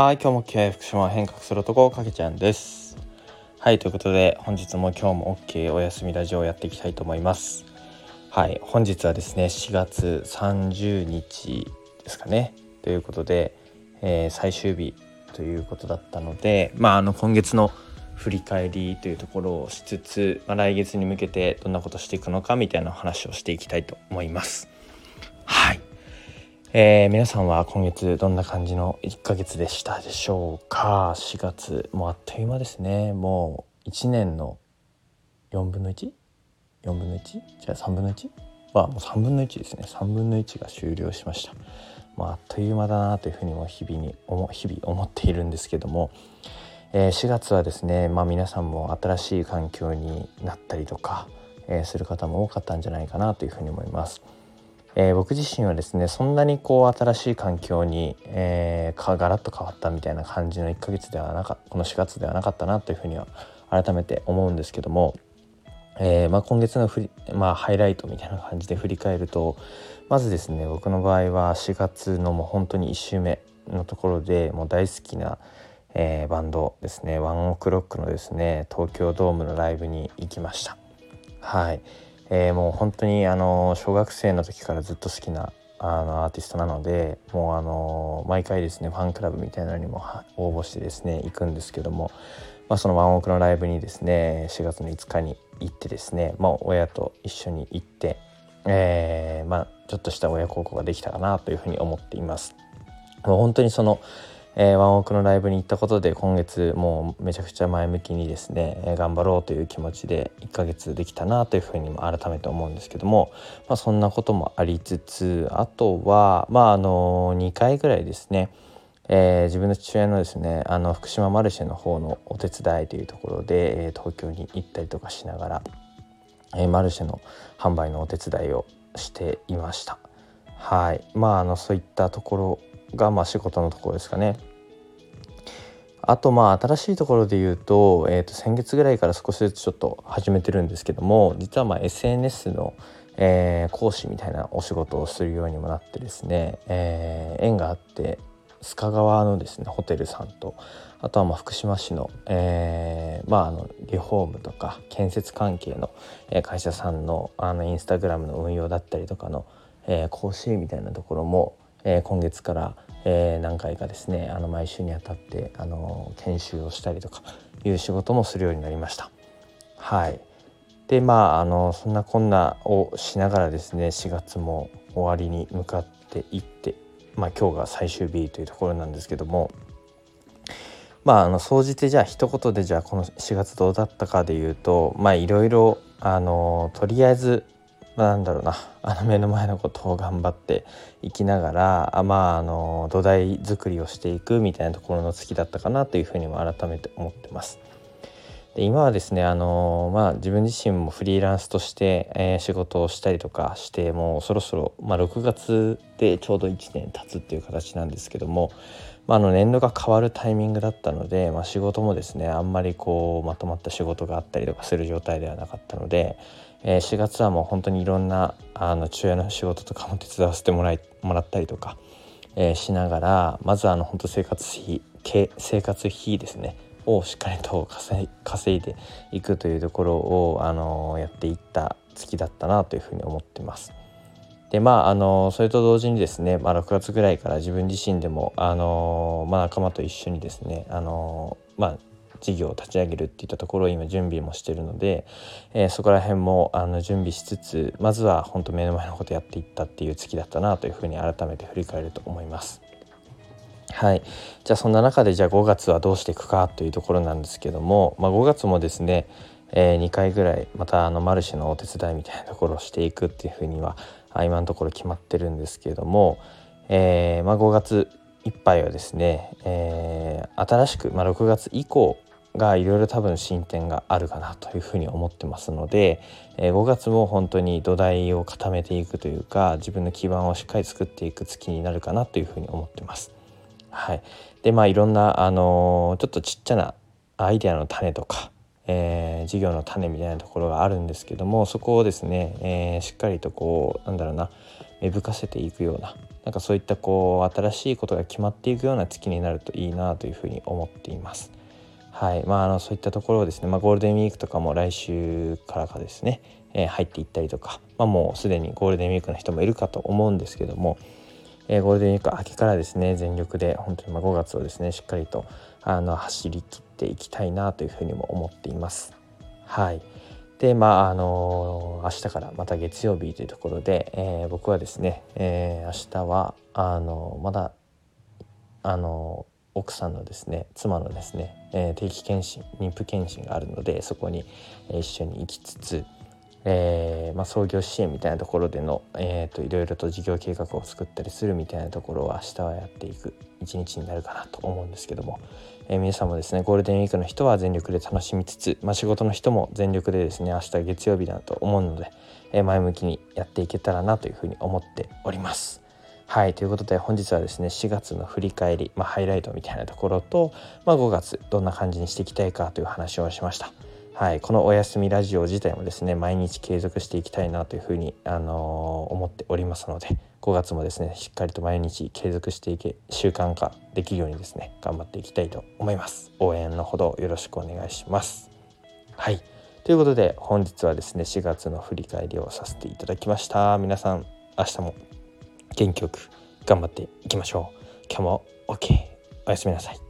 はい、今日も気合福島変革する男かけちゃんです。はい、ということで本日も今日も OK お休みラジオをやっていきたいと思います。はい、本日はですね4月30日ですかねということで、えー最終日ということだったので、まああの今月の振り返りというところをしつつ、まあ、来月に向けてどんなことしていくのかみたいな話をしていきたいと思います。えー皆さんは今月どんな感じの1ヶ月でしたでしょうか？4月もうあっという間ですねもう1年の4分の 1?4 分の 1? じゃあ3分の 1? はもう3分の1ですね3分の1が終了しましたもうあっという間だなというふうにも日々に思日々思っているんですけども、えー4月はですね、まあ、皆さんも新しい環境になったりとか、えーする方も多かったんじゃないかなというふうに思います。えー僕自身はですねそんなにこう新しい環境に、えーガラッと変わったみたいな感じの1ヶ月ではなかこの4月ではなかったなというふうには改めて思うんですけども、えーまあ、今月の振り、まあ、ハイライトみたいな感じで振り返るとまずですね僕の場合は4月のもう本当に1週目のところでもう大好きな、えーバンドですねワンオクロックのですね東京ドームのライブに行きました。はい、えーもう本当にあの小学生の時からずっと好きなあのアーティストなのでもうあの毎回ですねファンクラブみたいなのにも応募してですね行くんですけども、まあ、そのワンオクのライブにですね4月の5日に行ってですね、まあ、親と一緒に行って、えーまあ、ちょっとした親孝行ができたかなというふうに思っています。もう本当にそのえーワンオークのライブに行ったことで今月もうめちゃくちゃ前向きにですね、えー頑張ろうという気持ちで1ヶ月できたなというふうにも改めて思うんですけども、まあ、そんなこともありつつあとはまああの2回ぐらいですね、えー自分の父親のですねあの福島マルシェの方のお手伝いというところで、えー東京に行ったりとかしながら、えーマルシェの販売のお手伝いをしていました。はい、まああのそういったところがまあ仕事のところですかね。あとまあ新しいところで言うと,、えー、と先月ぐらいから少しずつちょっと始めてるんですけども実はまあ SNS の、えー講師みたいなお仕事をするようにもなってですね、えー縁があって須賀川のですねホテルさんとあとはまあ福島市の,、えーまあ、あのリフォームとか建設関係の会社さんのあのインスタグラムの運用だったりとかの、えー講師みたいなところも、えー今月から、えー何回かですねあの毎週にあたってあの研修をしたりとかいう仕事もするようになりました。はいでまああのそんなこんなをしながらですね4月も終わりに向かっていって、まあ、今日が最終日というところなんですけどもまああの総じてじゃあ一言でじゃあこの4月どうだったかで言うとまあいろいろあのとりあえずまあなんだろうなあの目の前のことを頑張っていきながらあまああの土台作りをしていくみたいなところの月だったかなというふうにも改めて思ってます。で今はですねあのまあ自分自身もフリーランスとして、えー仕事をしたりとかしてもうそろそろ、まあ、6月でちょうど1年経つっていう形なんですけども、まあ、あの年度が変わるタイミングだったので、まあ、仕事もですねあんまりこうまとまった仕事があったりとかする状態ではなかったので、えー4月はもう本当にいろんなあの父親の仕事とかも手伝わせてもらいもらったりとか、えーしながらまずあの本当生活費生活費ですね。をしっかりと稼い稼いでいくというところを、あのやっていった月だったなというふうに思ってます。でまああのそれと同時にですね、まあ、6月ぐらいから自分自身でもあの、まあ、仲間と一緒にですねあの、まあ、事業を立ち上げるっていったところを今準備もしてるので、えーそこら辺もあの準備しつつまずは本当目の前のことやっていったっていう月だったなというふうに改めて振り返ると思います。はい、じゃあそんな中でじゃあ5月はどうしていくかというところなんですけども、まあ、5月もですね、え2回ぐらいまたあのマルシェのお手伝いみたいなところをしていくっていうふうには今のところ決まってるんですけれども、えーまあ、5月いっぱいはですね、えー新しく、まあ、6月以降がいろいろ多分進展があるかなというふうに思ってますので、えー5月も本当に土台を固めていくというか自分の基盤をしっかり作っていく月になるかなというふうに思ってます。はい、でまあいろんな、あのちょっとちっちゃなアイデアの種とか、えー事業の種みたいなところがあるんですけどもそこをですね、えーしっかりとこうなんだろうな芽吹かせていくようななんかそういったこう新しいことが決まっていくような月になるといいなというふうに思っています。はいまあ、あのそういったところをですね、まあ、ゴールデンウィークとかも来週からかですね、えー、入っていったりとか、まあ、もうすでにゴールデンウィークの人もいるかと思うんですけども、えー、ゴールデンウィーク明けからですね全力で本当にま5月をですねしっかりとあの走りきっていきたいなというふうにも思っています。はいでまああの明日からまた月曜日というところで、えー、僕はですね、えー、明日はあのまだあの奥さんのですね妻のですね、えー、定期検診妊婦検診があるのでそこに、え一緒に行きつつ、えー、まあ、創業支援みたいなところでの、えーと、いろいろと事業計画を作ったりするみたいなところは明日はやっていく一日になるかなと思うんですけども、えー、皆さんもですねゴールデンウィークの人は全力で楽しみつつ、まあ、仕事の人も全力でですね明日月曜日だと思うので、え前向きにやっていけたらなというふうに思っております。はいということで本日はですね4月の振り返り、まあ、ハイライトみたいなところと、ま、5月どんな感じにしていきたいかという話をしました。はい、このお休みラジオ自体もですね毎日継続していきたいなというふうに、あのー、思っておりますので5月もですねしっかりと毎日継続していけ習慣化できるようにですね頑張っていきたいと思います。応援のほどよろしくお願いします。はい。ということで本日はですね4月の振り返りをさせていただきました。皆さん明日も元気よく頑張っていきましょう。今日も OK おやすみなさい。